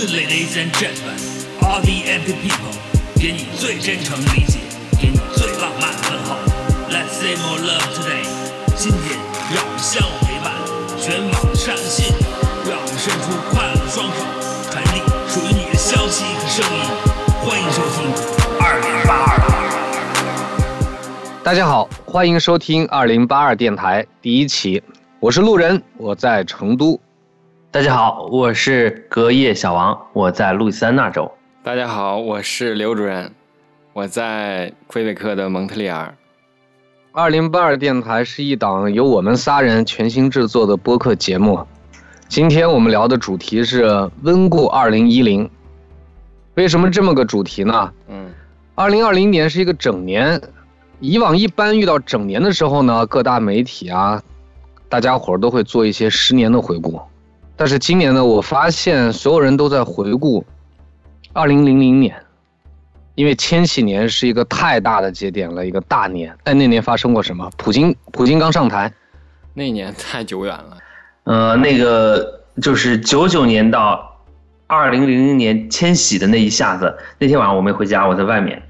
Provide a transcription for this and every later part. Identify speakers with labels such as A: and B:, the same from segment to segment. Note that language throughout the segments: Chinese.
A: Ladies and gentlemen, all the empty people，给你最真诚理解，给你最浪漫问候。Let's say more love today。今天让我们相互陪伴，全网上线，让我们伸出快乐的双手，传递属于你的消息和声音。欢迎收听二零八二。
B: 大家好，欢迎收听二零八二电台第一期，我是路人，我在成都。
C: 大家好，我是隔夜小王，我在路易斯安那州。
D: 大家好，我是刘主任，我在魁北克的蒙特利尔。
B: 二零八二电台是一档由我们仨人全新制作的播客节目。今天我们聊的主题是温故二零一零。为什么这么个主题呢？
D: 嗯，
B: 二零二零年是一个整年，以往一般遇到整年的时候呢，各大媒体啊，大家伙儿都会做一些十年的回顾。但是今年呢，我发现所有人都在回顾二零零零年，因为千禧年是一个太大的节点了，一个大年。哎，那年发生过什么？普京，普京刚上台，
D: 那年太久远了。
C: 呃，那个就是九九年到二零零零年千禧的那一下子，那天晚上我没回家，我在外面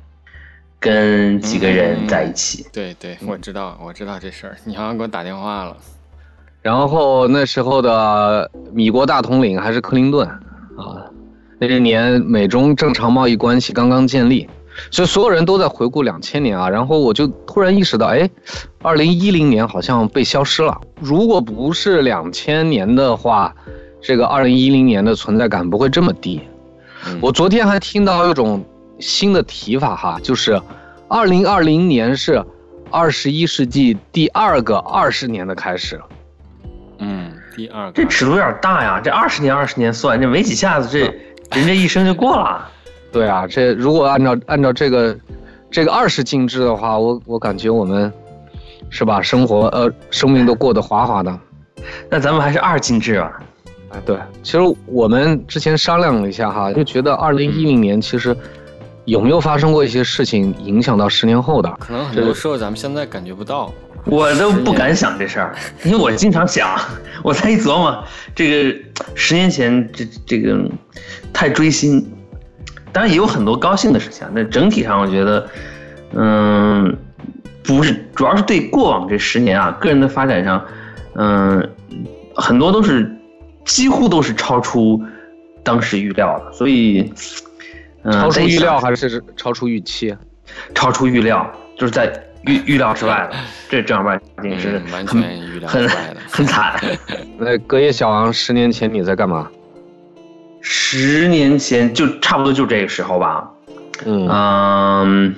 C: 跟几个人在一起。
D: 对对，我知道，我知道这事儿，你好像给我打电话了。
B: 然后那时候的米国大统领还是克林顿，啊，那一年美中正常贸易关系刚刚建立，所以所有人都在回顾两千年啊。然后我就突然意识到，哎，二零一零年好像被消失了。如果不是两千年的话，这个二零一零年的存在感不会这么低。我昨天还听到一种新的提法哈，就是二零二零年是二十一世纪第二个二十年的开始。
D: 嗯，第二个
C: 这尺度有点大呀，这二十年二十年算，这没几下子，这人这一生就过了。
B: 对啊，这如果按照按照这个这个二十进制的话，我我感觉我们是吧，生活呃生命都过得滑滑的。
C: 那咱们还是二进制吧。
B: 啊，对，其实我们之前商量了一下哈，就觉得二零一零年其实有没有发生过一些事情影响到十年后的？
D: 可能很多时候咱们现在感觉不到。
C: 我都不敢想这事儿，因为我经常想，我再一琢磨，这个十年前这这个太追星，当然也有很多高兴的事情。那整体上我觉得，嗯，不是，主要是对过往这十年啊，个人的发展上，嗯，很多都是几乎都是超出当时预料的，所以，嗯，
B: 超出预料还是超出预期？
C: 超出预料，就是在。预预料之外的，这正儿八经是
D: 完全预料之外的，
C: 很惨。
B: 那隔夜小王，十年前你在干嘛？
C: 十年前就差不多就这个时候吧。嗯，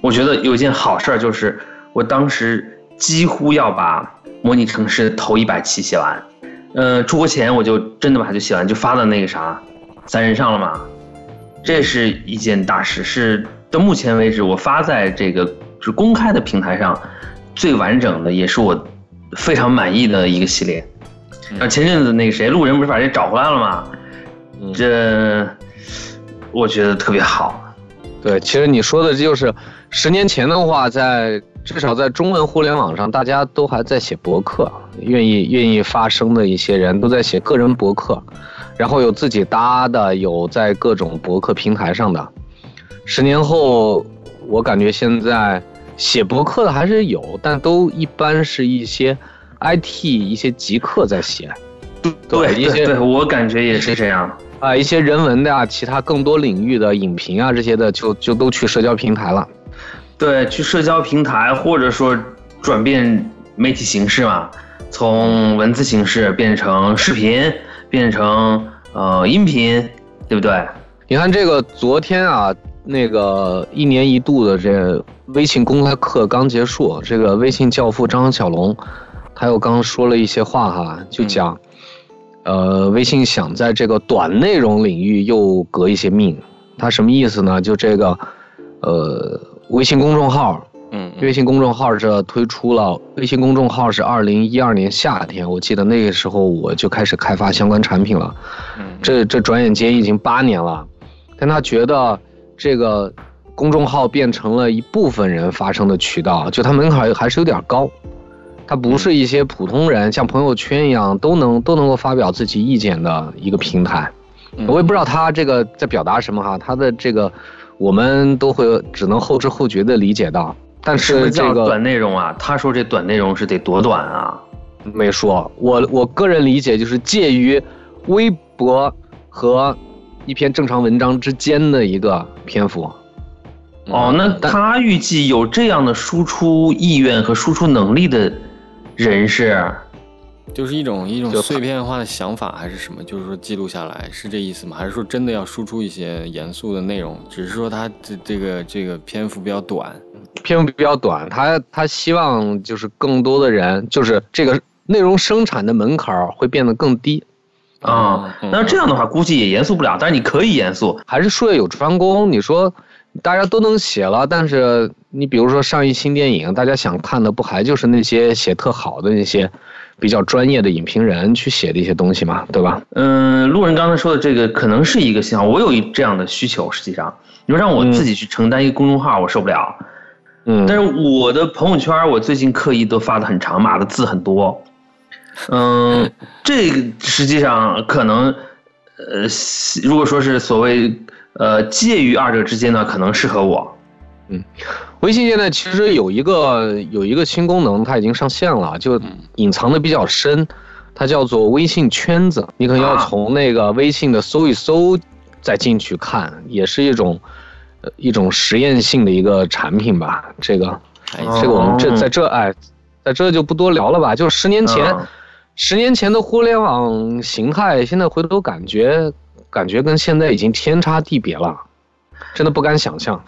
C: 我觉得有一件好事儿，就是我当时几乎要把模拟城市头一百期写完。嗯，出国前我就真的把它就写完，就发到那个啥三人上了嘛。这是一件大事，是到目前为止我发在这个。是公开的平台上最完整的，也是我非常满意的一个系列。啊，前阵子那个谁，路人不是把这找回来了吗？这我觉得特别好。
B: 对，其实你说的这就是十年前的话，在至少在中文互联网上，大家都还在写博客，愿意愿意发声的一些人都在写个人博客，然后有自己搭的，有在各种博客平台上的。十年后，我感觉现在。写博客的还是有，但都一般是一些 IT 一些极客在写，
C: 对一些对我感觉也是这样
B: 啊，一些人文的啊，其他更多领域的影评啊这些的就就都去社交平台了，
C: 对，去社交平台或者说转变媒体形式嘛，从文字形式变成视频，变成呃音频，对不对？
B: 你看这个昨天啊。那个一年一度的这微信公开课刚结束，这个微信教父张小龙，他又刚说了一些话哈，就讲，呃，微信想在这个短内容领域又革一些命，他什么意思呢？就这个，呃，微信公众号，
D: 嗯，
B: 微信公众号这推出了，微信公众号是二零一二年夏天，我记得那个时候我就开始开发相关产品了，
D: 嗯，
B: 这这转眼间已经八年了，但他觉得。这个公众号变成了一部分人发声的渠道，就它门槛还是有点高，它不是一些普通人像朋友圈一样都能都能够发表自己意见的一个平台。我也不知道他这个在表达什么哈，他的这个我们都会只能后知后觉的理解到。但是这个
C: 短内容啊，他说这短内容是得多短啊？
B: 没说，我我个人理解就是介于微博和一篇正常文章之间的一个篇幅。
C: 哦，那他预计有这样的输出意愿和输出能力的人是，
D: 就是一种一种碎片化的想法还是什么？就是说记录下来是这意思吗？还是说真的要输出一些严肃的内容？只是说他这这个这个篇幅比较短，
B: 篇幅比较短，他他希望就是更多的人，就是这个内容生产的门槛会变得更低
C: 啊。那这样的话，估计也严肃不了。但是你可以严肃，
B: 还是术业有专攻。你说。大家都能写了，但是你比如说上一新电影，大家想看的不还就是那些写特好的那些比较专业的影评人去写的一些东西嘛，对吧？
C: 嗯，路人刚才说的这个可能是一个信号，我有一这样的需求。实际上，你说让我自己去承担一个公众号，我受不了。
B: 嗯，
C: 但是我的朋友圈，我最近刻意都发的很长，码的字很多。嗯，这个实际上可能，呃，如果说是所谓。呃，介于二者之间呢，可能适合我。
B: 嗯，微信现在其实有一个有一个新功能，它已经上线了，就隐藏的比较深，它叫做微信圈子。你可能要从那个微信的搜一搜，再进去看，也是一种呃一种实验性的一个产品吧。这个这个我们这在这哎，在这就不多聊了吧。就十年前，十年前的互联网形态，现在回头感觉。感觉跟现在已经天差地别了，真的不敢想象。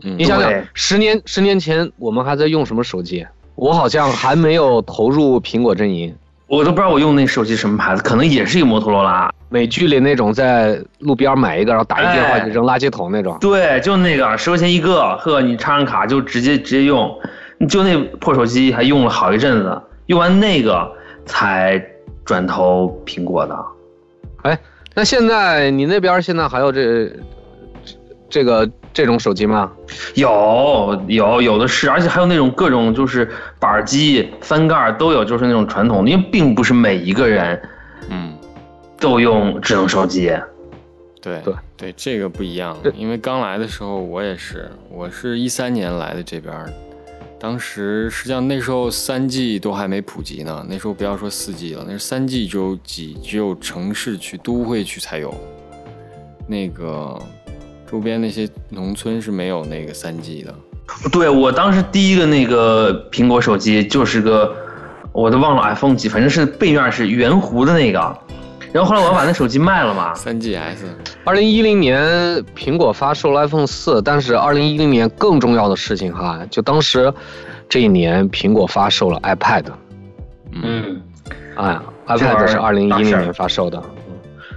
B: 你想想，十年十年前我们还在用什么手机？我好像还没有投入苹果阵营，
C: 我都不知道我用那手机什么牌子，可能也是一个摩托罗拉。
B: 美剧里那种在路边买一个，然后打一电话就扔垃圾桶那种。
C: 对，就那个十块钱一个，呵，你插上卡就直接直接用。就那破手机还用了好一阵子，用完那个才转投苹果的。
B: 哎。那现在你那边现在还有这这个这种手机吗？
C: 有有有的是，而且还有那种各种就是板机翻盖都有，就是那种传统的，因为并不是每一个人，
D: 嗯，
C: 都用智能手机。
D: 对
B: 对
D: 对，这个不一样，因为刚来的时候我也是，我是一三年来的这边。当时实际上那时候三 G 都还没普及呢，那时候不要说四 G 了，那是三 G 只有几只有城市区、都会区才有，那个周边那些农村是没有那个三 G 的。
C: 对我当时第一个那个苹果手机就是个，我都忘了 iPhone 几，反正是背面是圆弧的那个。然后后来我要把那手机卖了嘛。
D: 三 GS。
B: 二零一零年苹果发售了 iPhone 四，但是二零一零年更重要的事情哈，就当时这一年苹果发售了 iPad。
C: 嗯。
B: 哎，iPad 是二零一零年发售的。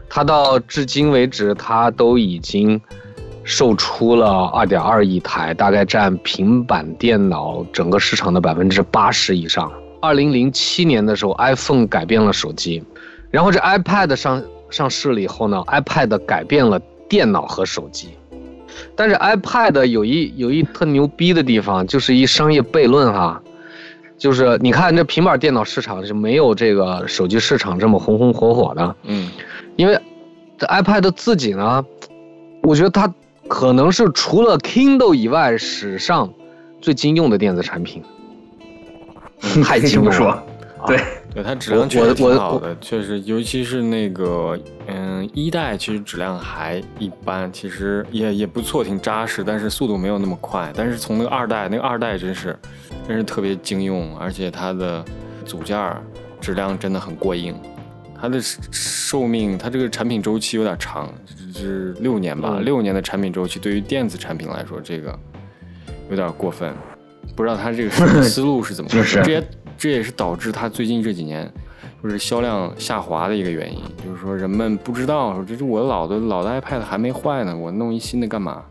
B: 它到至今为止，它都已经售出了二点二亿台，大概占平板电脑整个市场的百分之八十以上。二零零七年的时候，iPhone 改变了手机。然后这 iPad 上上市了以后呢，iPad 改变了电脑和手机，但是 iPad 有一有一特牛逼的地方，就是一商业悖论哈，就是你看这平板电脑市场是没有这个手机市场这么红红火火的，
D: 嗯，
B: 因为这 iPad 自己呢，我觉得它可能是除了 Kindle 以外史上最经用的电子产品，太经用
C: 了，对。
D: 对它质量确实挺好的，确实，尤其是那个，嗯，一代其实质量还一般，其实也也不错，挺扎实，但是速度没有那么快。但是从那个二代，那个二代真是，真是特别经用，而且它的组件质量真的很过硬。它的寿命，它这个产品周期有点长，是六年吧？六年的产品周期对于电子产品来说，这个有点过分。不知道他这个 思路是怎么回事？这也是导致它最近这几年就是销量下滑的一个原因。就是说，人们不知道，这是我老的老的 iPad 还没坏呢，我弄一新的干嘛？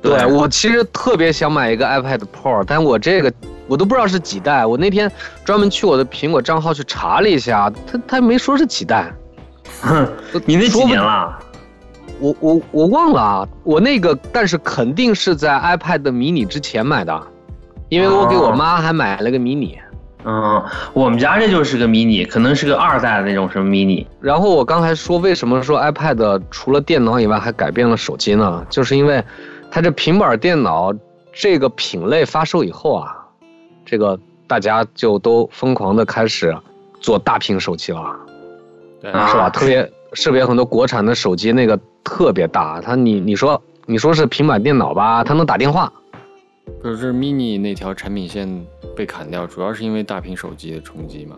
B: 对我其实特别想买一个 iPad Pro，但我这个我都不知道是几代。我那天专门去我的苹果账号去查了一下，他他没说是几代。
C: 你那几年了？
B: 我我我忘了啊，我那个但是肯定是在 iPad mini 之前买的。因为我给我妈还买了个迷你，
C: 嗯，我们家这就是个 mini，可能是个二代的那种什么 mini。
B: 然后我刚才说，为什么说 iPad 除了电脑以外还改变了手机呢？就是因为它这平板电脑这个品类发售以后啊，这个大家就都疯狂的开始做大屏手机了，
D: 对，
B: 是吧？特别 特别很多国产的手机那个特别大，它你你说你说是平板电脑吧，它能打电话。
D: 可是 mini 那条产品线被砍掉，主要是因为大屏手机的冲击嘛。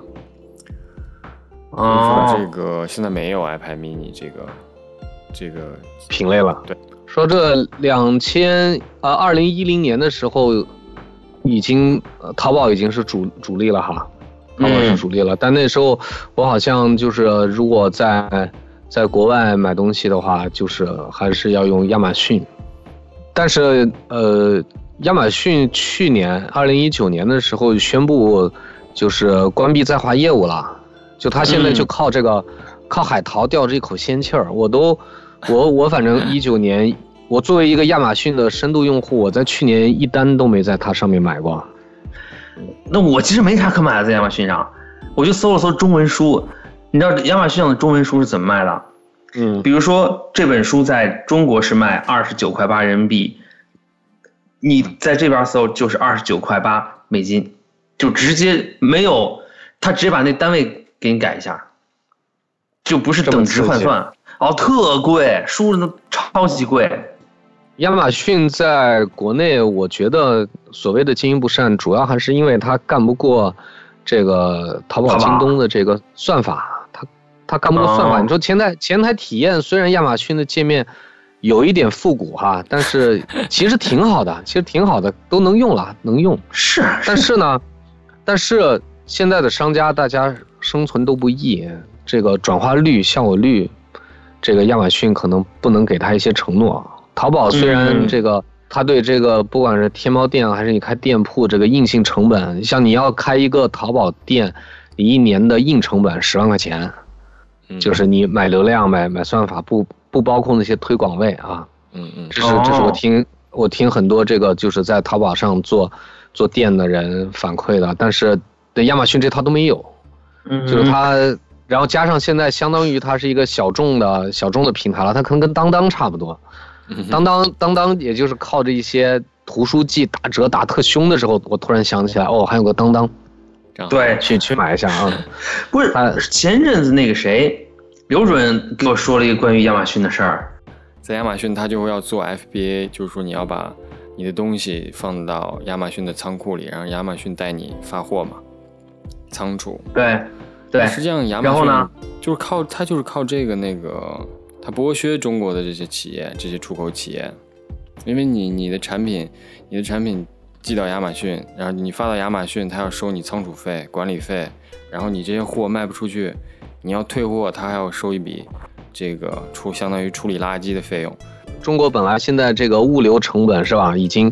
C: 哦，
D: 这个现在没有 iPad mini 这个这个
B: 品类了。
D: 对，
B: 说这两千啊，二零一零年的时候，已经淘宝已经是主主力了哈，淘宝是主力了。但那时候我好像就是如果在在国外买东西的话，就是还是要用亚马逊。但是呃。亚马逊去年二零一九年的时候宣布，就是关闭在华业务了，就他现在就靠这个，靠海淘吊着一口仙气儿。我都，我我反正 一九年，我作为一个亚马逊的深度用户，我在去年一单都没在它上面买过。
C: 那我其实没啥可买的，在亚马逊上，我就搜了搜中文书。你知道亚马逊上的中文书是怎么卖的？
B: 嗯，
C: 比如说这本书在中国是卖二十九块八人民币。你在这边搜就是二十九块八美金，就直接没有，他直接把那单位给你改一下，就不是等值换算，哦，特贵，书都超级贵。
B: 亚马逊在国内，我觉得所谓的经营不善，主要还是因为它干不过这个淘宝、京东的这个算法，它它干不过算法。你说前台前台体验，虽然亚马逊的界面。有一点复古哈，但是其实挺好的，其实挺好的，都能用了，能用。
C: 是，
B: 但是呢，但是现在的商家大家生存都不易，这个转化率、效果率，这个亚马逊可能不能给他一些承诺。淘宝虽然这个，他对这个不管是天猫店还是你开店铺，这个硬性成本，像你要开一个淘宝店，你一年的硬成本十万块钱，就是你买流量、买买算法不。不包括那些推广位啊，
D: 嗯嗯，
B: 这是这是我听我听很多这个就是在淘宝上做做店的人反馈的，但是对亚马逊这套都没有，
C: 嗯，
B: 就是它，然后加上现在相当于它是一个小众的小众的平台了，它可能跟当当差不多，当当当当也就是靠着一些图书季打折打特凶的时候，我突然想起来哦，还有个当当，
C: 对，
B: 去去买一下啊，
C: 不是前阵子那个谁。刘主任给我说了一个关于亚马逊的事儿，
D: 在亚马逊他就会要做 FBA，就是说你要把你的东西放到亚马逊的仓库里，然后亚马逊带你发货嘛，仓储。
C: 对，对。
D: 实际上亚马逊就是靠他就是靠这个那个，他剥削中国的这些企业，这些出口企业，因为你你的产品，你的产品寄到亚马逊，然后你发到亚马逊，他要收你仓储费、管理费，然后你这些货卖不出去。你要退货，他还要收一笔，这个处相当于处理垃圾的费用。
B: 中国本来现在这个物流成本是吧，已经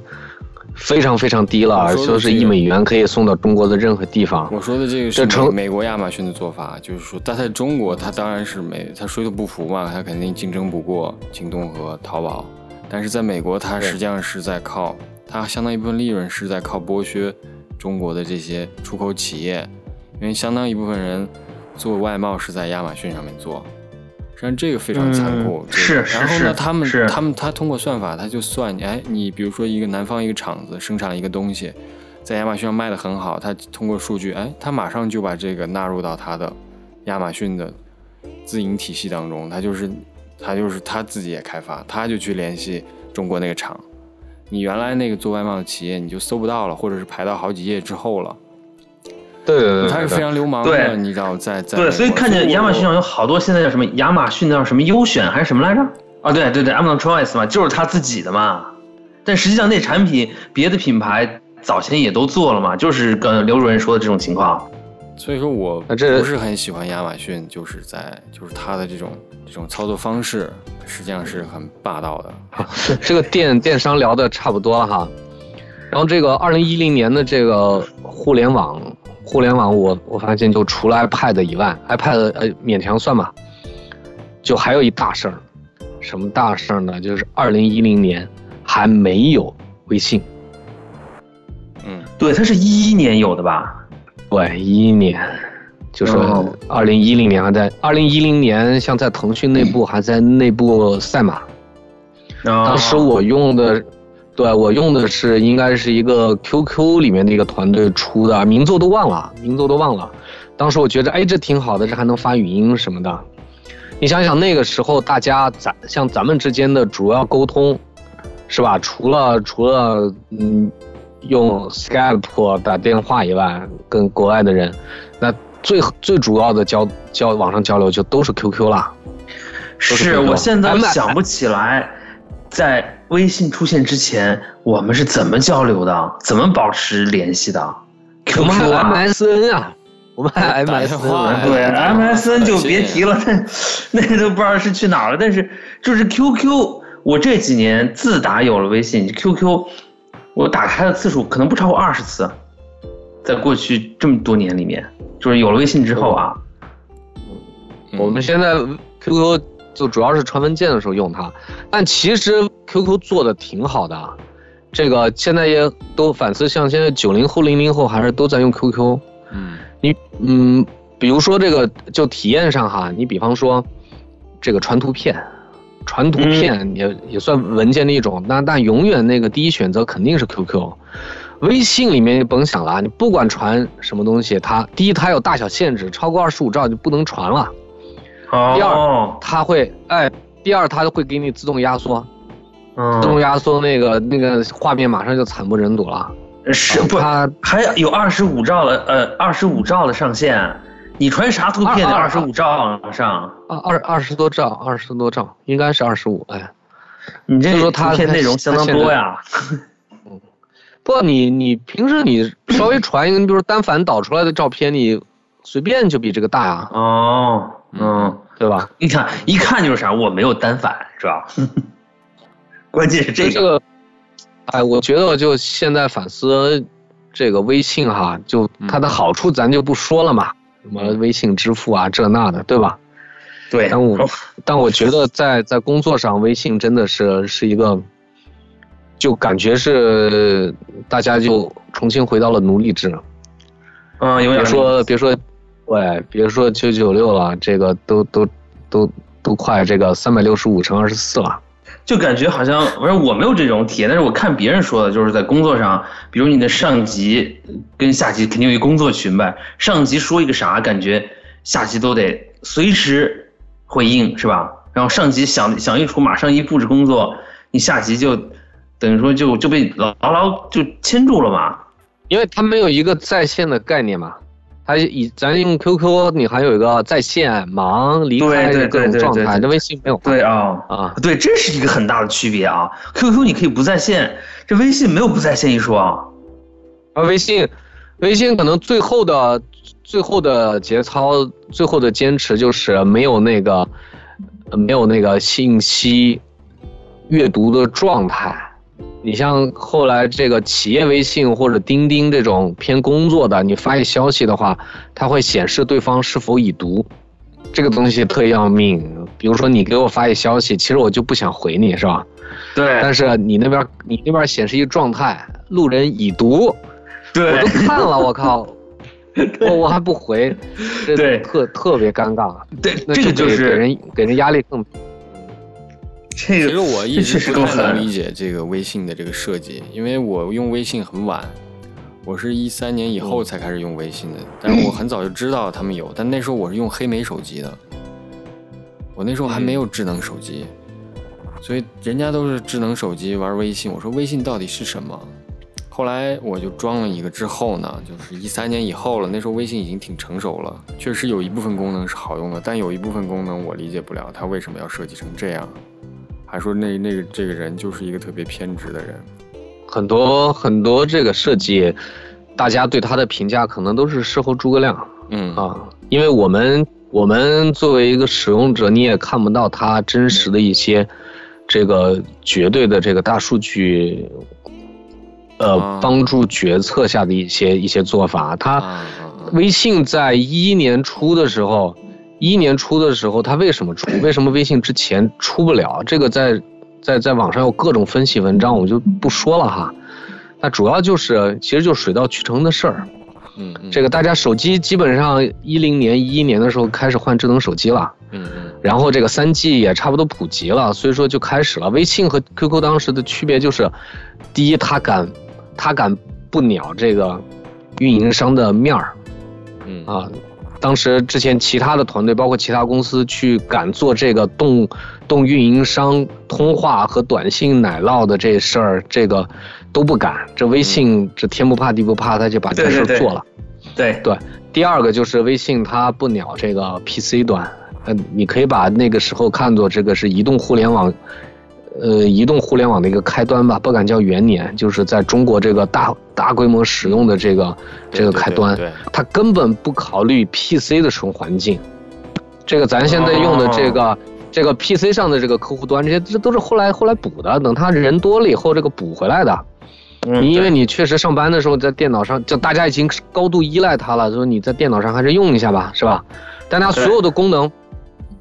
B: 非常非常低了，说是一美元可以送到中国的任何地方。
D: 我说的这个是美美国亚马逊的做法，就是说，但在中国，他当然是美，他水土不服嘛，它肯定竞争不过京东和淘宝。但是在美国，它实际上是在靠它相当一部分利润是在靠剥削中国的这些出口企业，因为相当一部分人。做外贸是在亚马逊上面做，实际上这个非常残酷。
C: 是
D: 是是。然后呢，他们他们他通过算法，他就算，哎，你比如说一个南方一个厂子生产了一个东西，在亚马逊上卖的很好，他通过数据，哎，他马上就把这个纳入到他的亚马逊的自营体系当中，他就是他就是他自己也开发，他就去联系中国那个厂，你原来那个做外贸的企业你就搜不到了，或者是排到好几页之后了。
B: 对对对，
D: 他是非常流氓的，你知道在在
C: 对，所以看见亚马逊上有好多现在叫什么亚马逊的叫什么优选还是什么来着？啊，对对对，Amazon Choice 嘛，就是他自己的嘛。但实际上那产品别的品牌早前也都做了嘛，就是跟刘主任说的这种情况。
D: 所以说我不是很喜欢亚马逊，就是在就是它的这种这种操作方式，实际上是很霸道的。
B: 这个电电商聊的差不多了哈，然后这个二零一零年的这个互联网。互联网，我我发现就除了 iPad 以外，iPad 呃勉强算吧，就还有一大事儿，什么大事儿呢？就是二零一零年还没有微信。
D: 嗯，
C: 对，它是一一年有的吧？
B: 不对，一一年，就是二零一零年还在二零一零年，像在腾讯内部 还在内部赛马。当时我用的，对我用的是应该是一个 QQ 里面的一个团队出的，名字都忘了，名字都忘了。当时我觉得，哎，这挺好的，这还能发语音什么的。你想想那个时候，大家咱像咱们之间的主要沟通，是吧？除了除了嗯，用 Skype 打电话以外，跟国外的人，那最最主要的交交网上交流就都是 QQ 了。
C: 是我现在想不起来，在微信出现之前，我们是怎么交流的，怎么保持联系的？QQ
B: 啊，MSN 啊。我们还 MSN，
C: 对 MSN 就别提了，那那都不知道是去哪儿了。但是就是 QQ，我这几年自打有了微信，QQ 我打开的次数可能不超过二十次，在过去这么多年里面，就是有了微信之后啊。
B: 我们现在 QQ 就主要是传文件的时候用它，但其实 QQ 做的挺好的，这个现在也都反思，像现在九零后、零零后还是都在用 QQ。嗯。你嗯，比如说这个就体验上哈，你比方说这个传图片，传图片也也算文件的一种，但但永远那个第一选择肯定是 QQ，微信里面你甭想了，你不管传什么东西，它第一它有大小限制，超过二十五兆就不能传了。
C: 哦。
B: 第二它会哎，第二它会给你自动压缩，自动压缩那个那个画面马上就惨不忍睹了。
C: 是不？它还有二十五兆的，呃，二十五兆的上限，你传啥图片得二十五兆上？
B: 二二二十多兆，二十多兆，应该是二十五。哎，
C: 你这
B: 图
C: 片内容相当多呀。
B: 嗯，不，你你平时你稍微传一个，你比如单反导出来的照片，你随便就比这个大啊。
C: 哦，嗯，
B: 对吧？
C: 你看一看就是啥，我没有单反，是吧？关键是这个。
B: 哎，我觉得就现在反思，这个微信哈，就它的好处咱就不说了嘛，什么微信支付啊，这那的，对吧？
C: 对。
B: 但我但我觉得在在工作上，微信真的是是一个，就感觉是大家就重新回到了奴隶制。
C: 嗯，
B: 别说别说，喂，别说九九六了，这个都都都都快这个三百六十五乘二十四了。
C: 就感觉好像，反正我没有这种体验，但是我看别人说的，就是在工作上，比如你的上级跟下级肯定有一工作群呗，上级说一个啥，感觉下级都得随时回应，是吧？然后上级想想一出，马上一布置工作，你下级就等于说就就被牢牢就牵住了嘛，
B: 因为他没有一个在线的概念嘛。它以咱用 QQ，你还有一个在线、忙、离开的各种状态，这微信没有。
C: 对啊啊，对，这是一个很大的区别啊。QQ 你可以不在线，这微信没有不在线一说啊。
B: 啊微信，微信可能最后的、最后的节操、最后的坚持就是没有那个，没有那个信息阅读的状态。你像后来这个企业微信或者钉钉这种偏工作的，你发一消息的话，它会显示对方是否已读，这个东西特要命。比如说你给我发一消息，其实我就不想回你是吧？
C: 对。
B: 但是你那边你那边显示一状态，路人已读，
C: 对，
B: 我都看了，我靠，我我还不回，
C: 对，
B: 特特别尴尬。
C: 对，这个就是
B: 给人给人压力更。
C: 其
D: 实我一直不太能理解这个微信的这个设计，因为我用微信很晚，我是一三年以后才开始用微信的，但是我很早就知道他们有，但那时候我是用黑莓手机的，我那时候还没有智能手机，所以人家都是智能手机玩微信，我说微信到底是什么？后来我就装了一个之后呢，就是一三年以后了，那时候微信已经挺成熟了，确实有一部分功能是好用的，但有一部分功能我理解不了，它为什么要设计成这样？还说那那个这个人就是一个特别偏执的人，
B: 很多很多这个设计，大家对他的评价可能都是事后诸葛亮，
D: 嗯
B: 啊，因为我们我们作为一个使用者，你也看不到他真实的一些这个绝对的这个大数据，呃，帮助决策下的一些一些做法。他微信在一一年初的时候。一年初的时候，它为什么出？为什么微信之前出不了？这个在，在在网上有各种分析文章，我就不说了哈。那主要就是，其实就水到渠成的事儿。嗯，这个大家手机基本上一零年、一一年的时候开始换智能手机了，嗯嗯，然后这个三 G 也差不多普及了，所以说就开始了。微信和 QQ 当时的区别就是，第一，它敢，它敢不鸟这个运营商的面儿，嗯啊。当时之前其他的团队，包括其他公司去敢做这个动动运营商通话和短信奶酪的这事儿，这个都不敢。这微信这天不怕地不怕，他就把这事儿做了。
C: 对
B: 对。第二个就是微信它不鸟这个 PC 端，嗯，你可以把那个时候看作这个是移动互联网。呃，移动互联网的一个开端吧，不敢叫元年，就是在中国这个大大规模使用的这个这个开端，它根本不考虑 PC 的使用环境。这个咱现在用的这个这个 PC 上的这个客户端，这些这都是后来后来补的，等他人多了以后这个补回来的。嗯，因为你确实上班的时候在电脑上，就大家已经高度依赖它了，就是你在电脑上还是用一下吧，是吧？但它所有的功能。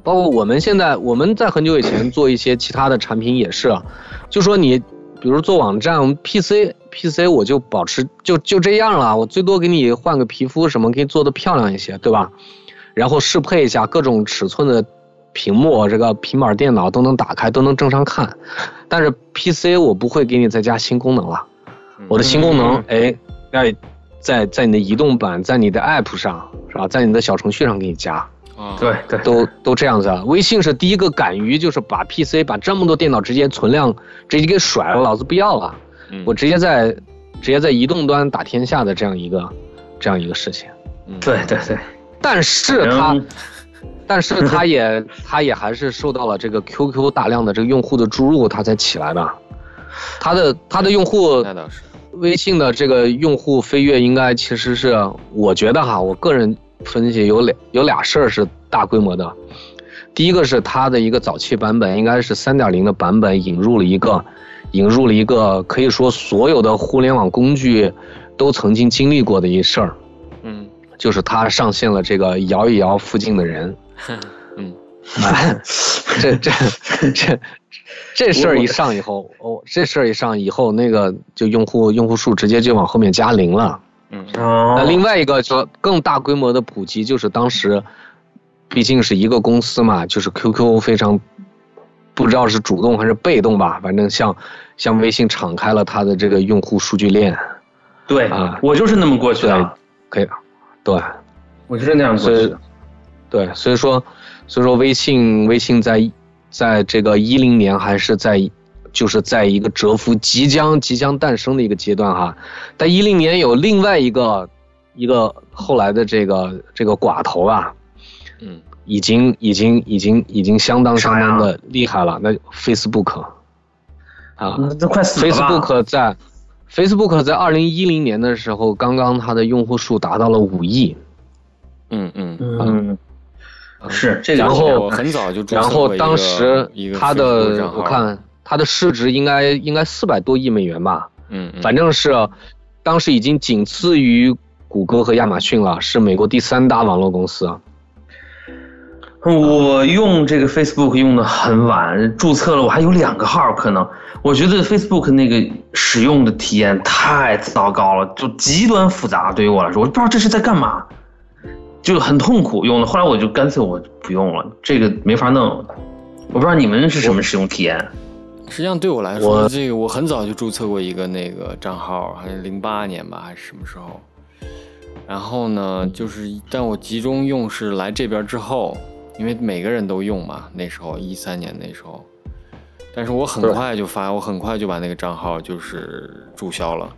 B: 包括我们现在，我们在很久以前做一些其他的产品也是，就说你，比如做网站，我们 PC PC 我就保持就就这样了，我最多给你换个皮肤什么，给你做的漂亮一些，对吧？然后适配一下各种尺寸的屏幕，这个平板电脑都能打开，都能正常看。但是 PC 我不会给你再加新功能了，我的新功能，哎，在在在你的移动版，在你的 App 上是吧，在你的小程序上给你加。
C: 对对，
B: 都都这样子啊！微信是第一个敢于就是把 PC 把这么多电脑直接存量直接给甩了，老子不要了，我直接在直接在移动端打天下的这样一个这样一个事情。
C: 对对对，
B: 但是他，但是他也 他也还是受到了这个 QQ 大量的这个用户的注入，他才起来的。他的他的用户，
D: 那倒是，
B: 微信的这个用户飞跃应该其实是我觉得哈，我个人。分析有两有俩事儿是大规模的，第一个是它的一个早期版本，应该是三点零的版本，引入了一个引入了一个可以说所有的互联网工具都曾经经历过的一事儿，嗯，就是它上线了这个摇一摇附近的人，嗯，这这这这事儿一上以后，哦，这事儿一上以后，那个就用户用户数直接就往后面加零了。嗯，那另外一个说更大规模的普及，就是当时，毕竟是一个公司嘛，就是 QQ 非常，不知道是主动还是被动吧，反正像像微信敞开了它的这个用户数据链，
C: 对啊，我就是那么过去的，
B: 可以，对，
C: 我就是那样过去的，
B: 对，所以说，所以说微信微信在在这个一零年还是在。就是在一个蛰伏即将即将诞生的一个阶段哈，但一零年有另外一个一个后来的这个这个寡头啊，嗯，已经已经已经已经相当相当的厉害了。那 Facebook 啊，
C: 这快死
B: 了 Facebook 在 Facebook 在二零一零年的时候，刚刚它的用户数达到了五亿。
D: 嗯嗯嗯，
C: 是这个。
B: 然后
D: 很早就
B: 然后当时它的我看。它的市值应该应该四百多亿美元吧，嗯，反正是，当时已经仅次于谷歌和亚马逊了，是美国第三大网络公司。
C: 我用这个 Facebook 用的很晚，注册了我还有两个号，可能我觉得 Facebook 那个使用的体验太糟糕了，就极端复杂，对于我来说，我不知道这是在干嘛，就很痛苦用的。后来我就干脆我不用了，这个没法弄。我不知道你们是什么使用体验。
D: 实际上对我来说，这个我很早就注册过一个那个账号，好像零八年吧，还是什么时候？然后呢，就是但我集中用是来这边之后，因为每个人都用嘛，那时候一三年那时候。但是我很快就发，我很快就把那个账号就是注销了，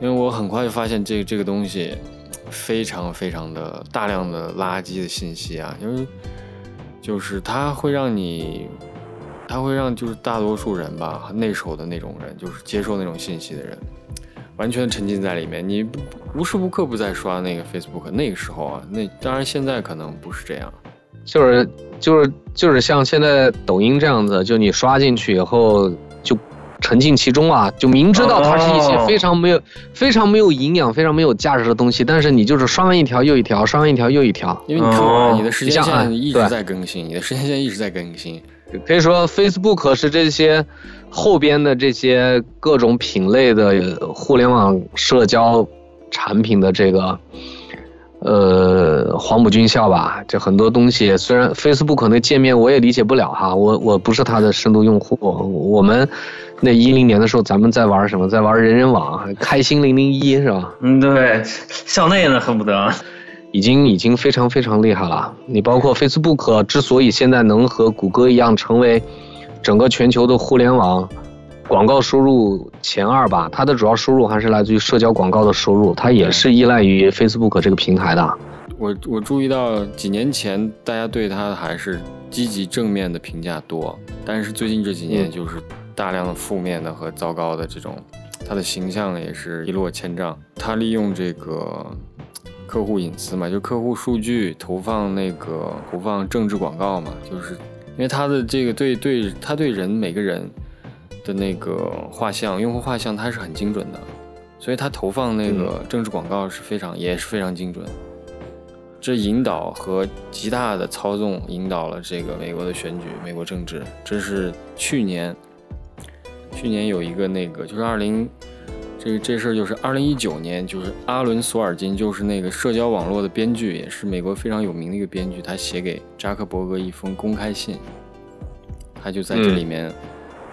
D: 因为我很快就发现这这个东西非常非常的大量的垃圾的信息啊，因为就是它会让你。它会让就是大多数人吧，那时候的那种人，就是接受那种信息的人，完全沉浸在里面。你无时无刻不在刷那个 Facebook。那个时候啊，那当然现在可能不是这样，
B: 就是就是就是像现在抖音这样子，就你刷进去以后就沉浸其中啊，就明知道它是一些非常没有非常没有营养、非常没有价值的东西，但是你就是刷完一条又一条，刷完一条又一条，
D: 因为你看你的时间线一直在更新，你的时间线一直在更新。
B: 可以说，Facebook 是这些后边的这些各种品类的互联网社交产品的这个。呃，黄埔军校吧，这很多东西虽然 Facebook 那界面我也理解不了哈，我我不是它的深度用户。我们那一零年的时候，咱们在玩什么？在玩人人网，开心零零一是吧？
C: 嗯，对，校内呢恨不得，
B: 已经已经非常非常厉害了。你包括 Facebook 之所以现在能和谷歌一样成为整个全球的互联网。广告收入前二吧，它的主要收入还是来自于社交广告的收入，它也是依赖于 Facebook 这个平台的。
D: 我我注意到几年前大家对它还是积极正面的评价多，但是最近这几年就是大量的负面的和糟糕的这种，它的形象也是一落千丈。它利用这个客户隐私嘛，就客户数据投放那个投放政治广告嘛，就是因为他的这个对对他对人每个人。的那个画像，用户画像它是很精准的，所以他投放那个政治广告是非常也是非常精准。这引导和极大的操纵引导了这个美国的选举，美国政治。这是去年，去年有一个那个就是二零，这这事儿就是二零一九年，就是阿伦索尔金，就是那个社交网络的编剧，也是美国非常有名的一个编剧，他写给扎克伯格一封公开信，他就在这里面。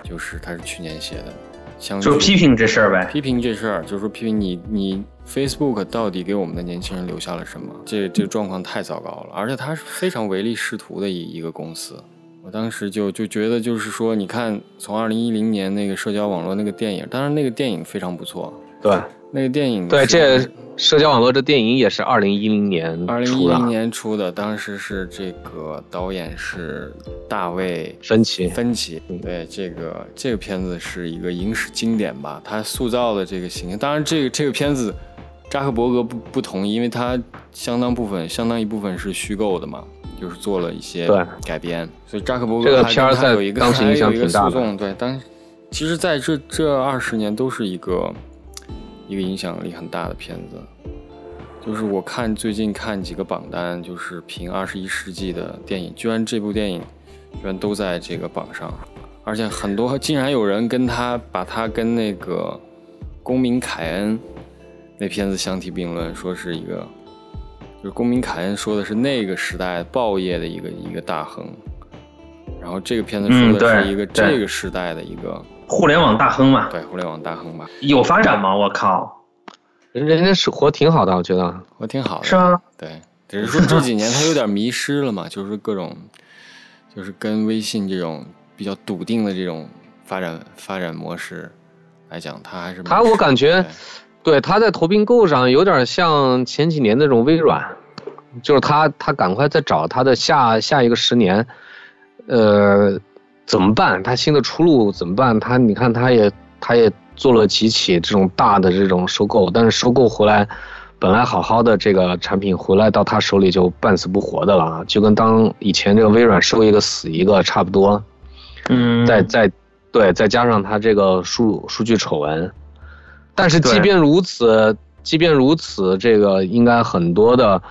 D: 就是他是去年写的，
C: 就批评这事儿呗，
D: 批评这事儿，就是说批评你，你 Facebook 到底给我们的年轻人留下了什么？这这个状况太糟糕了，而且他是非常唯利是图的一一个公司。我当时就就觉得，就是说，你看，从二零一零年那个社交网络那个电影，当然那个电影非常不错，
B: 对。
D: 那个电影
B: 对这社交网络这电影也是二零一零年
D: 二零一零年出的，当时是这个导演是大卫
B: 芬奇
D: 芬奇，对这个这个片子是一个影史经典吧，他塑造的这个形象，当然这个这个片子扎克伯格不不同意，因为他相当部分相当一部分是虚构的嘛，就是做了一些改编，所以扎克伯格
B: 这个片儿在
D: 当
B: 时影响
D: 挺大的，对，当其实在这这二十年都是一个。一个影响力很大的片子，就是我看最近看几个榜单，就是评二十一世纪的电影，居然这部电影居然都在这个榜上，而且很多竟然有人跟他把他跟那个《公民凯恩》那片子相提并论，说是一个，就是《公民凯恩》说的是那个时代报业的一个一个大亨，然后这个片子说的是一个这个时代的一个。
C: 互联网大亨嘛，
D: 对，互联网大亨吧，
C: 有发展吗？我靠，
B: 人人家是活挺好的，我觉得
D: 活挺好的，
C: 是吗？
D: 对，只是说这几年他有点迷失了嘛，就是各种，就是跟微信这种比较笃定的这种发展发展模式来讲，他还是
B: 他，我感觉，对，他在投并购上有点像前几年那种微软，就是他他赶快再找他的下下一个十年，呃。怎么办？他新的出路怎么办？他你看，他也他也做了几起这种大的这种收购，但是收购回来，本来好好的这个产品回来到他手里就半死不活的了，就跟当以前这个微软收一个死一个差不多。
C: 嗯。
B: 再再对，再加上他这个数数据丑闻，但是即便如此，即便如此，这个应该很多的。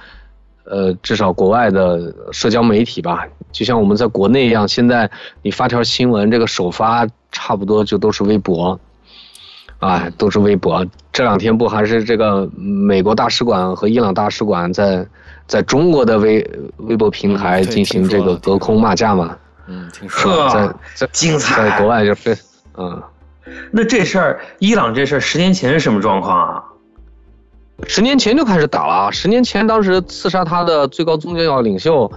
B: 呃，至少国外的社交媒体吧，就像我们在国内一样，现在你发条新闻，这个首发差不多就都是微博，啊，都是微博。这两天不还是这个美国大使馆和伊朗大使馆在在中国的微微博平台进行这个隔空骂架嘛？
D: 嗯，挺说
B: 在 在
C: 精彩。
B: 在国外就非嗯，
C: 那这事儿，伊朗这事儿十年前是什么状况啊？
B: 十年前就开始打了，十年前当时刺杀他的最高宗教领袖，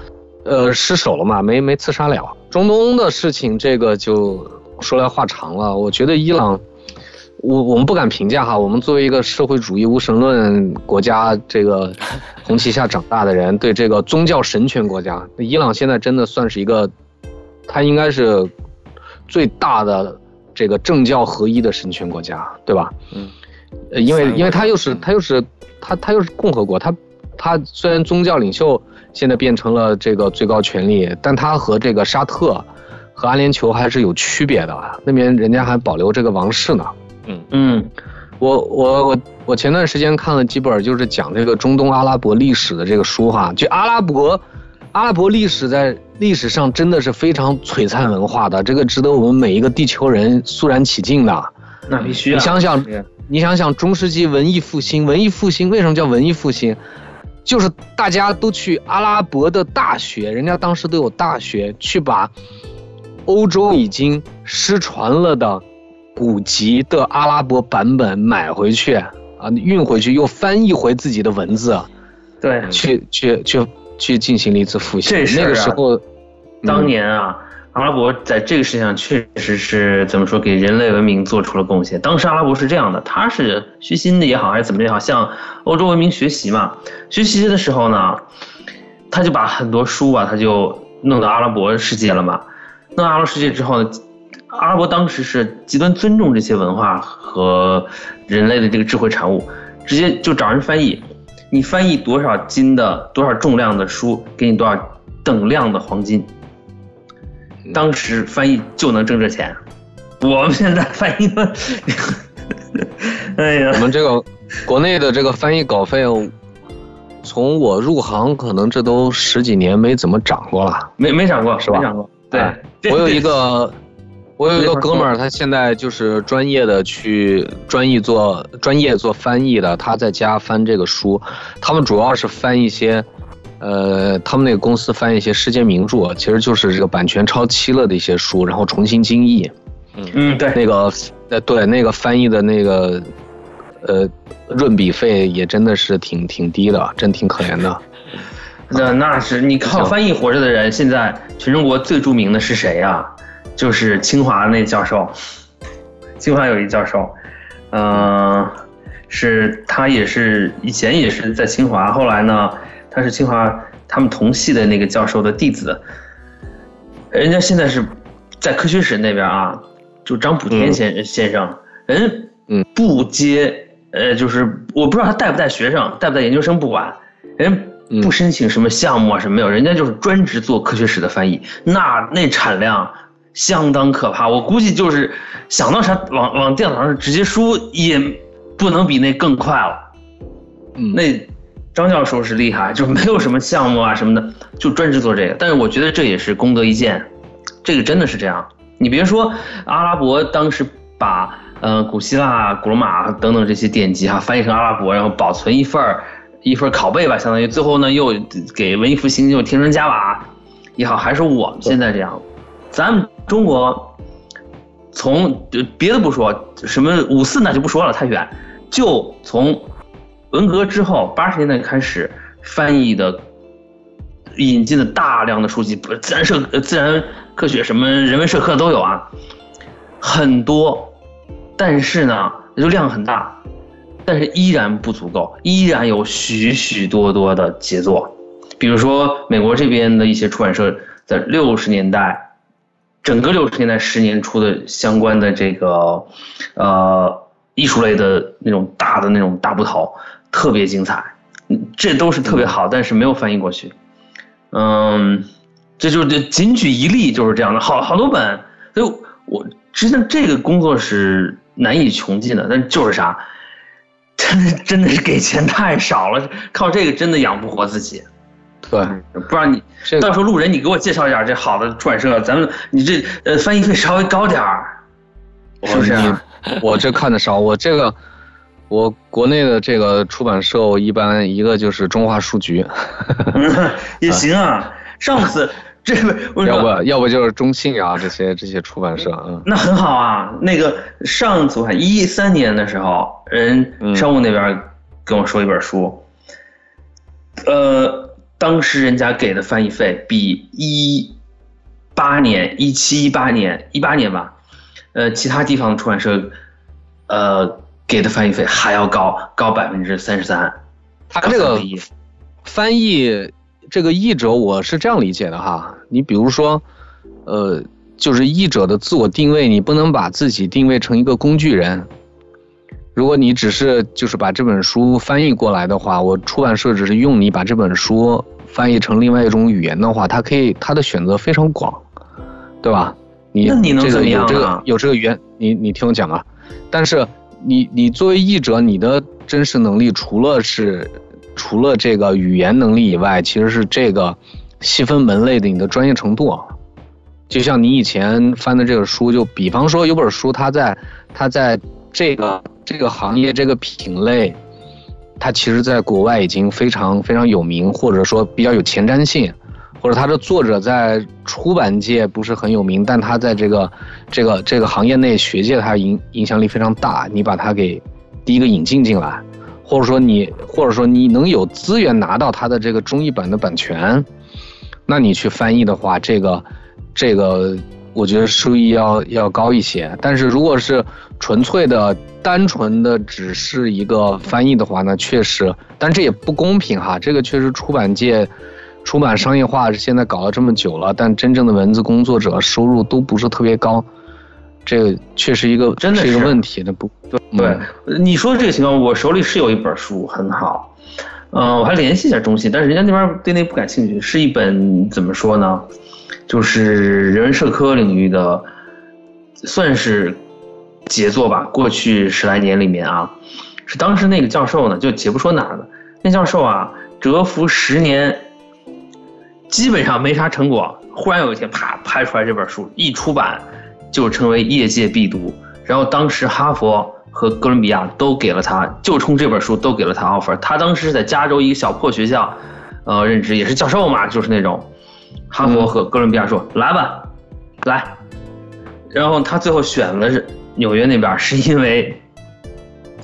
B: 呃，失手了嘛，没没刺杀了。中东的事情，这个就说来话长了。我觉得伊朗，我我们不敢评价哈。我们作为一个社会主义无神论国家，这个红旗下长大的人，对这个宗教神权国家，伊朗现在真的算是一个，它应该是最大的这个政教合一的神权国家，对吧？嗯。呃，因为因为他又是他又是他他又是共和国，他他虽然宗教领袖现在变成了这个最高权力，但他和这个沙特和阿联酋还是有区别的，那边人家还保留这个王室呢。
C: 嗯嗯，
B: 我我我我前段时间看了几本就是讲这个中东阿拉伯历史的这个书哈，就阿拉伯阿拉伯历史在历史上真的是非常璀璨文化的，这个值得我们每一个地球人肃然起敬的。
C: 那必须啊！
B: 你想想。你想想中世纪文艺复兴，文艺复兴为什么叫文艺复兴？就是大家都去阿拉伯的大学，人家当时都有大学，去把欧洲已经失传了的古籍的阿拉伯版本买回去啊，运回去又翻译回自己的文字，
C: 对，
B: 去去去去进行了一次复兴。那个时候，
C: 当年啊。阿拉伯在这个事情上确实是怎么说，给人类文明做出了贡献。当时阿拉伯是这样的，他是虚心的也好，还是怎么也好，向欧洲文明学习嘛。学习的时候呢，他就把很多书啊，他就弄到阿拉伯世界了嘛。弄阿拉伯世界之后呢，阿拉伯当时是极端尊重这些文化和人类的这个智慧产物，直接就找人翻译。你翻译多少斤的、多少重量的书，给你多少等量的黄金。当时翻译就能挣这钱，我们现在翻译，哎呀，
B: 我们这个国内的这个翻译稿费，从我入行可能这都十几年没怎么涨过了，
C: 没没涨过
B: 是吧？
C: 没涨过。对，
B: 我有一个，我有一个哥们儿，他现在就是专业的去专业做专业做翻译的，他在家翻这个书，他们主要是翻一些。呃，他们那个公司翻一些世界名著，其实就是这个版权超期了的一些书，然后重新精译。
C: 嗯嗯，对，
B: 那个，呃，对，那个翻译的那个，呃，润笔费也真的是挺挺低的，真挺可怜的。
C: 那那是你靠翻译活着的人，现在全中国最著名的是谁呀？就是清华那教授，清华有一教授，嗯，是他也是以前也是在清华，后来呢？他是清华他们同系的那个教授的弟子，人家现在是在科学史那边啊，就张补天先先生，人嗯。不接呃，就是我不知道他带不带学生，带不带研究生不管，人不申请什么项目啊什么没有，人家就是专职做科学史的翻译，那那产量相当可怕，我估计就是想到啥往往电脑上直接输也不能比那更快了，
B: 嗯
C: 那。张教授是厉害，就没有什么项目啊什么的，就专职做这个。但是我觉得这也是功德一件，这个真的是这样。你别说阿拉伯当时把呃古希腊、古罗马等等这些典籍哈翻译成阿拉伯，然后保存一份儿一份拷贝吧，相当于最后呢又给文艺复兴又添砖加瓦也好，还是我们现在这样。咱们中国从别的不说，什么五四那就不说了，太远，就从。文革之后，八十年代开始翻译的、引进的大量的书籍，自然社、自然科学什么人文社科都有啊，很多，但是呢，就量很大，但是依然不足够，依然有许许多多的杰作，比如说美国这边的一些出版社在六十年代，整个六十年代十年出的相关的这个，呃，艺术类的那种大的那种大部头。特别精彩，这都是特别好，但是没有翻译过去。嗯，这就是仅举一例，就是这样的，好好多本。所以我实际上这个工作是难以穷尽的，但就是啥，真的真的是给钱太少了，靠这个真的养不活自己。
B: 对，
C: 不知道你到时候路人，你给我介绍一下这好的出版社，咱们你这呃翻译费稍微高点儿，是不是？
B: 我这看的少，我这个。我国内的这个出版社，我一般一个就是中华书局，
C: 也行啊。上次 这
B: 不要不要不就是中信啊，这些这些出版社嗯，
C: 那很好啊。那个上次我看一三年的时候，人商务那边跟我说一本书，呃，当时人家给的翻译费比一八年、一七、一八年、一八年吧，呃，其他地方的出版社，呃。给的翻译费还要高，高百分之三十三。
B: 他这个翻译这个译者，我是这样理解的哈。你比如说，呃，就是译者的自我定位，你不能把自己定位成一个工具人。如果你只是就是把这本书翻译过来的话，我出版社只是用你把这本书翻译成另外一种语言的话，它可以它的选择非常广，对吧？你这个有这个有这个原，你你听我讲啊，但是。你你作为译者，你的真实能力除了是，除了这个语言能力以外，其实是这个细分门类的你的专业程度。就像你以前翻的这个书，就比方说有本书，它在它在这个这个行业这个品类，它其实在国外已经非常非常有名，或者说比较有前瞻性，或者它的作者在出版界不是很有名，但他在这个这个这个行业内学界他影影响力非常大，你把它给第一个引进进来，或者说你或者说你能有资源拿到它的这个中译版的版权，那你去翻译的话，这个这个。我觉得收益要要高一些，但是如果是纯粹的、单纯的只是一个翻译的话，那确实，但这也不公平哈。这个确实出版界、出版商业化现在搞了这么久了，但真正的文字工作者收入都不是特别高，这个确实一个
C: 真的
B: 是一个问题。那不
C: 对，你说的这个情况，我手里是有一本书很好，嗯，我还联系一下中信，但是人家那边对那不感兴趣，是一本怎么说呢？就是人文社科领域的，算是杰作吧。过去十来年里面啊，是当时那个教授呢，就且不说哪了，那教授啊，蛰伏十年，基本上没啥成果。忽然有一天，啪拍出来这本书，一出版就成为业界必读。然后当时哈佛和哥伦比亚都给了他，就冲这本书都给了他 offer。他当时在加州一个小破学校，呃，任职也是教授嘛，就是那种。哈佛和哥伦比亚说：“来吧，来。”然后他最后选了是纽约那边，是因为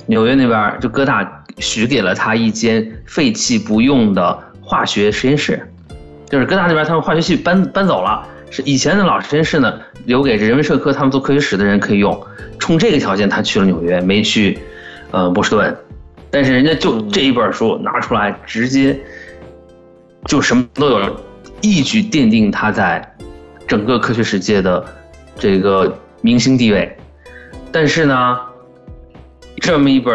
C: 纽约那边就哥大许给了他一间废弃不用的化学实验室，就是哥大那边他们化学系搬搬走了，是以前的老实验室呢，留给人文社科他们做科学史的人可以用。冲这个条件，他去了纽约，没去呃波士顿。但是人家就这一本书拿出来，直接就什么都有。一举奠定他在整个科学世界的这个明星地位，但是呢，这么一本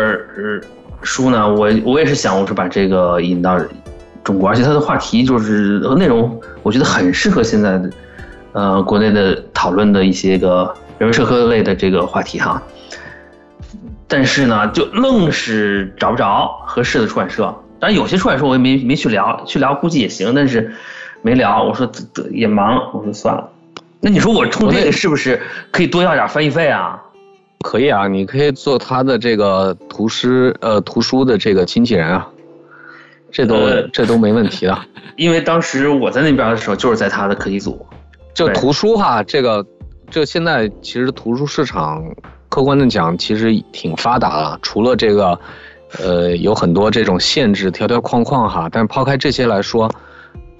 C: 书呢，我我也是想，我是把这个引到中国，而且它的话题就是内容，我觉得很适合现在的呃国内的讨论的一些个人文社科类的这个话题哈。但是呢，就愣是找不着合适的出版社，当然有些出版社我也没没去聊，去聊估计也行，但是。没聊，我说也忙，我说算了。那你说我充这个是不是可以多要点翻译费啊？
B: 可以啊，你可以做他的这个图师呃图书的这个经纪人啊，这都这都没问题的。
C: 因为当时我在那边的时候，就是在他的课题组。
B: 就图书哈，这个这现在其实图书市场客观的讲，其实挺发达了。除了这个呃有很多这种限制条条框框哈，但抛开这些来说。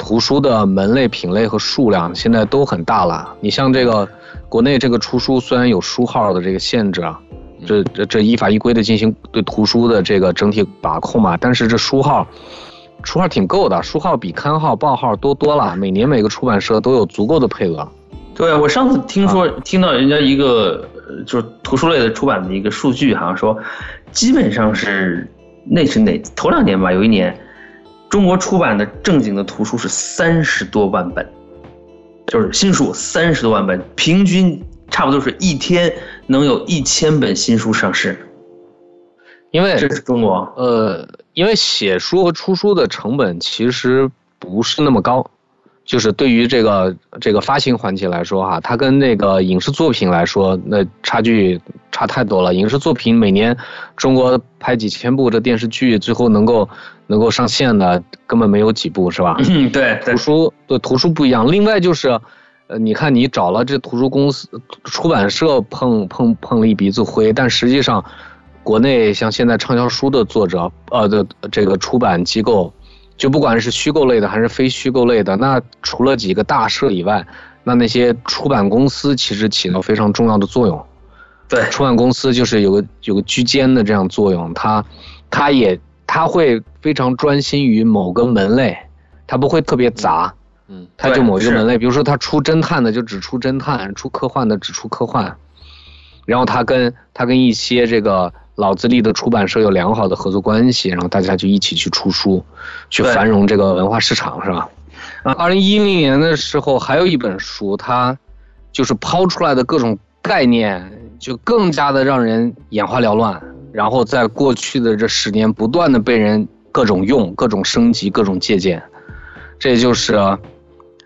B: 图书的门类、品类和数量现在都很大了。你像这个国内这个出书，虽然有书号的这个限制啊，这这这依法依规的进行对图书的这个整体把控嘛，但是这书号，书号挺够的，书号比刊号、报号多多了。每年每个出版社都有足够的配额。
C: 对，我上次听说听到人家一个就是图书类的出版的一个数据，好像说基本上是那是哪头两年吧，有一年。中国出版的正经的图书是三十多万本，就是新书三十多万本，平均差不多是一天能有一千本新书上市。
B: 因为
C: 这是中国，
B: 呃，因为写书和出书的成本其实不是那么高。就是对于这个这个发行环节来说哈，它跟那个影视作品来说，那差距差太多了。影视作品每年中国拍几千部的电视剧，最后能够能够上线的根本没有几部，是吧？
C: 嗯，对。
B: 图书对图书不一样。另外就是，呃，你看你找了这图书公司、出版社碰碰碰了一鼻子灰，但实际上，国内像现在畅销书的作者，呃的这个出版机构。就不管是虚构类的还是非虚构类的，那除了几个大社以外，那那些出版公司其实起到非常重要的作用。
C: 对，
B: 出版公司就是有个有个居间的这样作用，它，它也它会非常专心于某个门类，它不会特别杂。
C: 嗯，
B: 它就某一个门类，比如说它出侦探的就只出侦探，出科幻的只出科幻，然后它跟它跟一些这个。老资历的出版社有良好的合作关系，然后大家就一起去出书，去繁荣这个文化市场，是吧？啊，二零一零年的时候还有一本书，它就是抛出来的各种概念就更加的让人眼花缭乱，然后在过去的这十年不断的被人各种用、各种升级、各种借鉴，这就是，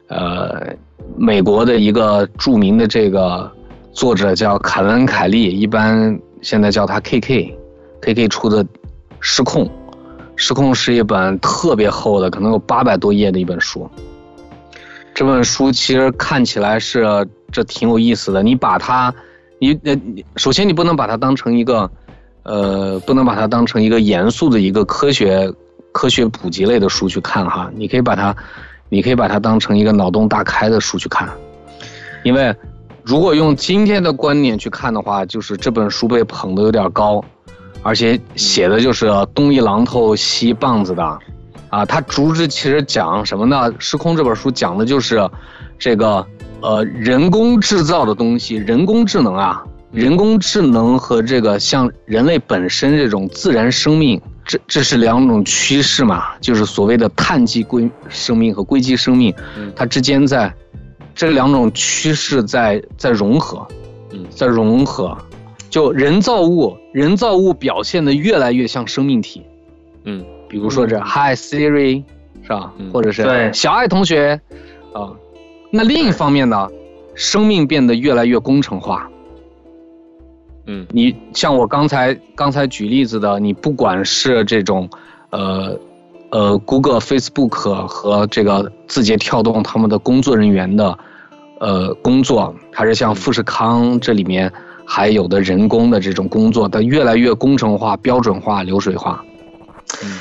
B: 呃，美国的一个著名的这个作者叫凯文·凯利，一般。现在叫他 K K，K K 出的《失控》，《失控》是一本特别厚的，可能有八百多页的一本书。这本书其实看起来是这挺有意思的。你把它，你呃，首先你不能把它当成一个，呃，不能把它当成一个严肃的一个科学科学普及类的书去看哈。你可以把它，你可以把它当成一个脑洞大开的书去看，因为如果用今天的观点去看的话，就是这本书被捧得有点高，而且写的就是东一榔头西棒子的。啊，它主旨其实讲什么呢？《失控》这本书讲的就是，这个呃人工制造的东西，人工智能啊，人工智能和这个像人类本身这种自然生命，这这是两种趋势嘛，就是所谓的碳基硅生命和硅基生命，它之间在这两种趋势在在融合，嗯，在融合，就人造物，人造物表现的越来越像生命体，嗯。比如说这 Hi Siri，是吧？或者是小爱同学，啊，那另一方面呢，生命变得越来越工程化。嗯，你像我刚才刚才举例子的，你不管是这种，呃，呃，Google、Facebook 和这个字节跳动他们的工作人员的，呃，工作，还是像富士康这里面还有的人工的这种工作，它越来越工程化、标准化、流水化。嗯。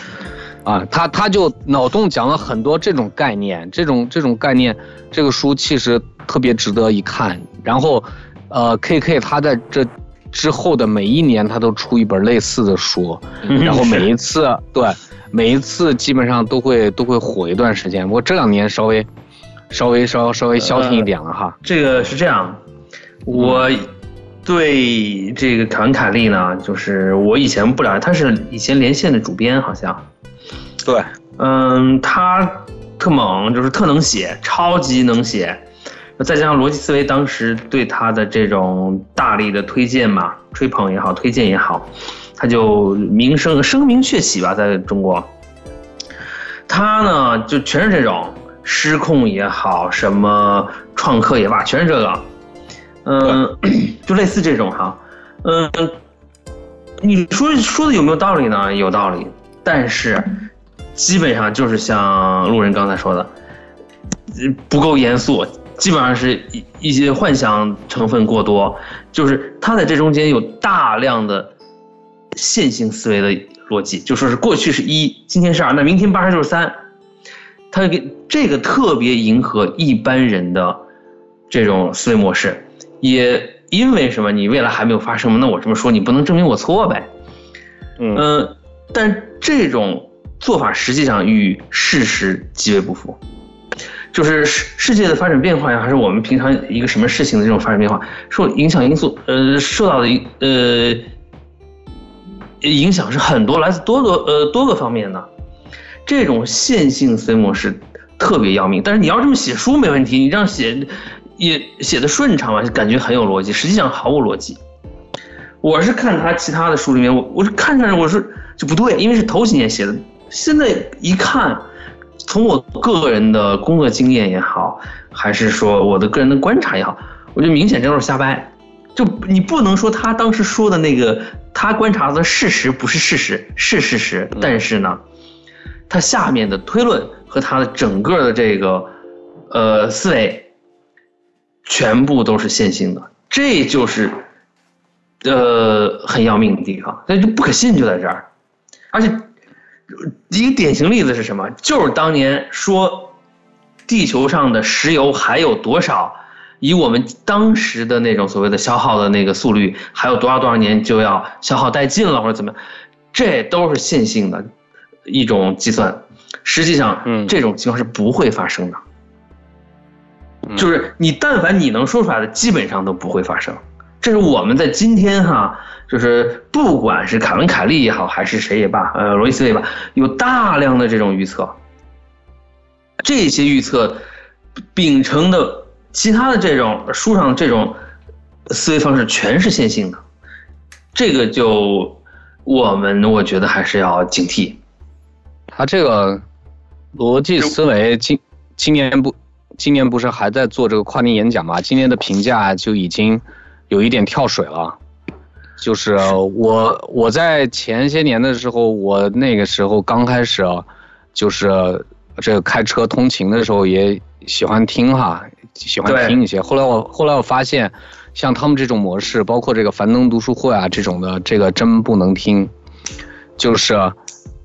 B: 啊，他他就脑洞讲了很多这种概念，这种这种概念，这个书其实特别值得一看。然后，呃，K K 他在这之后的每一年，他都出一本类似的书，然后每一 次对每一次基本上都会都会火一段时间。不过这两年稍微稍微稍稍微消停一点了哈。
C: 这个是这样，我对这个凯文凯利呢，就是我以前不了解，他是以前连线的主编好像。
B: 对，
C: 嗯，他特猛，就是特能写，超级能写，再加上逻辑思维当时对他的这种大力的推荐嘛，吹捧也好，推荐也好，他就名声声名鹊起吧，在中国。他呢，就全是这种失控也好，什么创客也罢，全是这个，嗯，就类似这种哈，嗯，你说说的有没有道理呢？有道理，但是。基本上就是像路人刚才说的，不够严肃，基本上是一一些幻想成分过多，就是他在这中间有大量的线性思维的逻辑，就说是过去是一，今天是二，那明天八十就是三，他给这个特别迎合一般人的这种思维模式，也因为什么？你未来还没有发生吗？那我这么说，你不能证明我错呗？嗯，但这种。做法实际上与事实极为不符，就是世世界的发展变化呀，还是我们平常一个什么事情的这种发展变化，受影响因素，呃，受到的影呃影响是很多，来自多个呃多个方面的，这种线性思维模式特别要命。但是你要这么写书没问题，你这样写也写的顺畅嘛，感觉很有逻辑，实际上毫无逻辑。我是看他其他的书里面，我我是看着我是就不对，因为是头几年写的。现在一看，从我个人的工作经验也好，还是说我的个人的观察也好，我觉得明显这都是瞎掰。就你不能说他当时说的那个他观察的事实不是事实，是事实。但是呢，他下面的推论和他的整个的这个呃思维，全部都是线性的，这就是呃很要命的地方。那就不可信就在这儿，而且。一个典型例子是什么？就是当年说，地球上的石油还有多少？以我们当时的那种所谓的消耗的那个速率，还有多少多少年就要消耗殆尽了，或者怎么样？这都是线性的一种计算。实际上，嗯这种情况是不会发生的。就是你但凡你能说出来的，基本上都不会发生。这是我们在今天哈。就是不管是凯文·凯利也好，还是谁也罢，呃，罗伊斯也罢，有大量的这种预测，这些预测秉承的其他的这种书上的这种思维方式全是线性的，这个就我们我觉得还是要警惕。
B: 他这个逻辑思维今今年不今年不是还在做这个跨年演讲吗？今年的评价就已经有一点跳水了。就是我我在前些年的时候，我那个时候刚开始，就是这个开车通勤的时候也喜欢听哈，喜欢听一些。后来我后来我发现，像他们这种模式，包括这个樊登读书会啊这种的，这个真不能听。就是，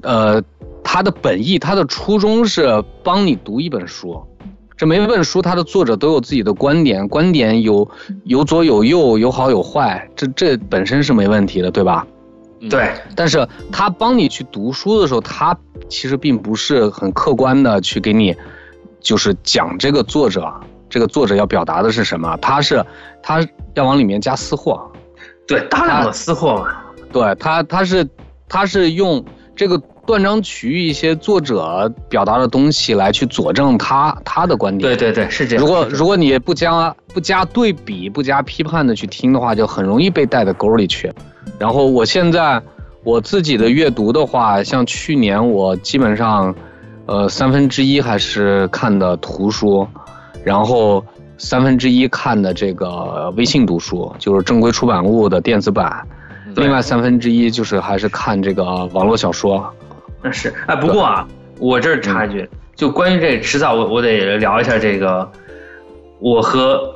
B: 呃，他的本意，他的初衷是帮你读一本书。这每本书，它的作者都有自己的观点，观点有有左有右，有好有坏，这这本身是没问题的，对吧？
C: 对。
B: 但是他帮你去读书的时候，他其实并不是很客观的去给你，就是讲这个作者，这个作者要表达的是什么，他是他要往里面加私货，
C: 对，大量的私货嘛。
B: 对他，他是他是用这个。断章取义一些作者表达的东西来去佐证他他的观点。
C: 对对对，是这样。
B: 如果如果你不加不加对比不加批判的去听的话，就很容易被带到沟里去。然后我现在我自己的阅读的话，像去年我基本上，呃三分之一还是看的图书，然后三分之一看的这个微信读书，就是正规出版物的电子版，另外三分之一就是还是看这个网络小说。
C: 那是哎，不过啊，我这儿插一句，就关于这迟早我我得聊一下这个，我和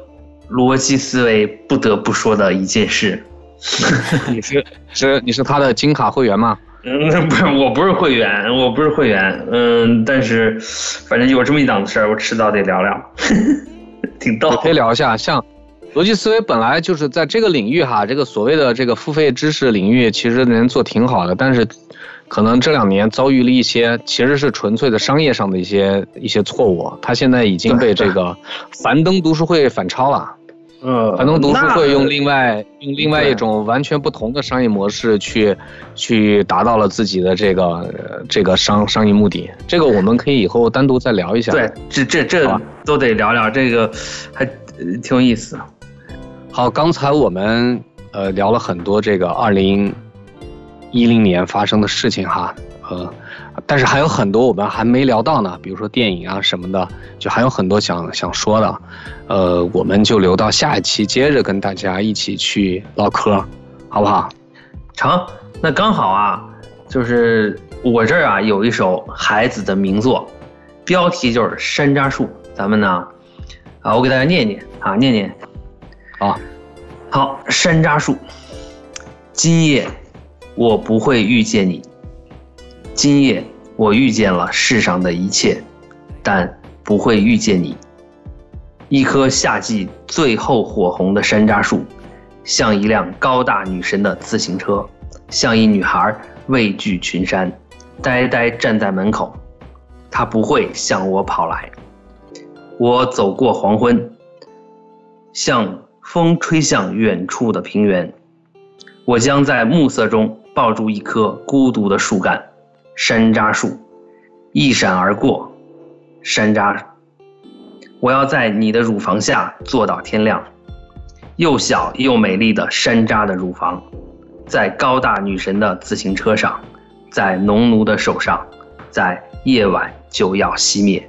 C: 逻辑思维不得不说的一件事。
B: 你是是你是他的金卡会员吗？
C: 嗯，不是，我不是会员，我不是会员。嗯，但是反正有这么一档子事儿，我迟早得聊聊，挺逗。
B: 可以聊一下，像逻辑思维本来就是在这个领域哈，这个所谓的这个付费知识领域，其实人做挺好的，但是。可能这两年遭遇了一些，其实是纯粹的商业上的一些一些错误。他现在已经被这个樊登读书会反超了。
C: 嗯，
B: 樊登读书会用另外用另外一种完全不同的商业模式去去达到了自己的这个这个商商业目的。这个我们可以以后单独再聊一下。
C: 对，这这这都得聊聊，这个还挺有意思。
B: 好，刚才我们呃聊了很多这个二零。一零年发生的事情哈，呃，但是还有很多我们还没聊到呢，比如说电影啊什么的，就还有很多想想说的，呃，我们就留到下一期接着跟大家一起去唠嗑，好不好？
C: 成，那刚好啊，就是我这儿啊有一首孩子的名作，标题就是《山楂树》，咱们呢，啊，我给大家念念啊，念念，
B: 啊，
C: 好，《山楂树》，今夜。我不会遇见你。今夜我遇见了世上的一切，但不会遇见你。一棵夏季最后火红的山楂树，像一辆高大女神的自行车，像一女孩畏惧群山，呆呆站在门口。她不会向我跑来。我走过黄昏，像风吹向远处的平原。我将在暮色中。抱住一棵孤独的树干，山楂树，一闪而过。山楂，我要在你的乳房下坐到天亮。又小又美丽的山楂的乳房，在高大女神的自行车上，在农奴的手上，在夜晚就要熄灭。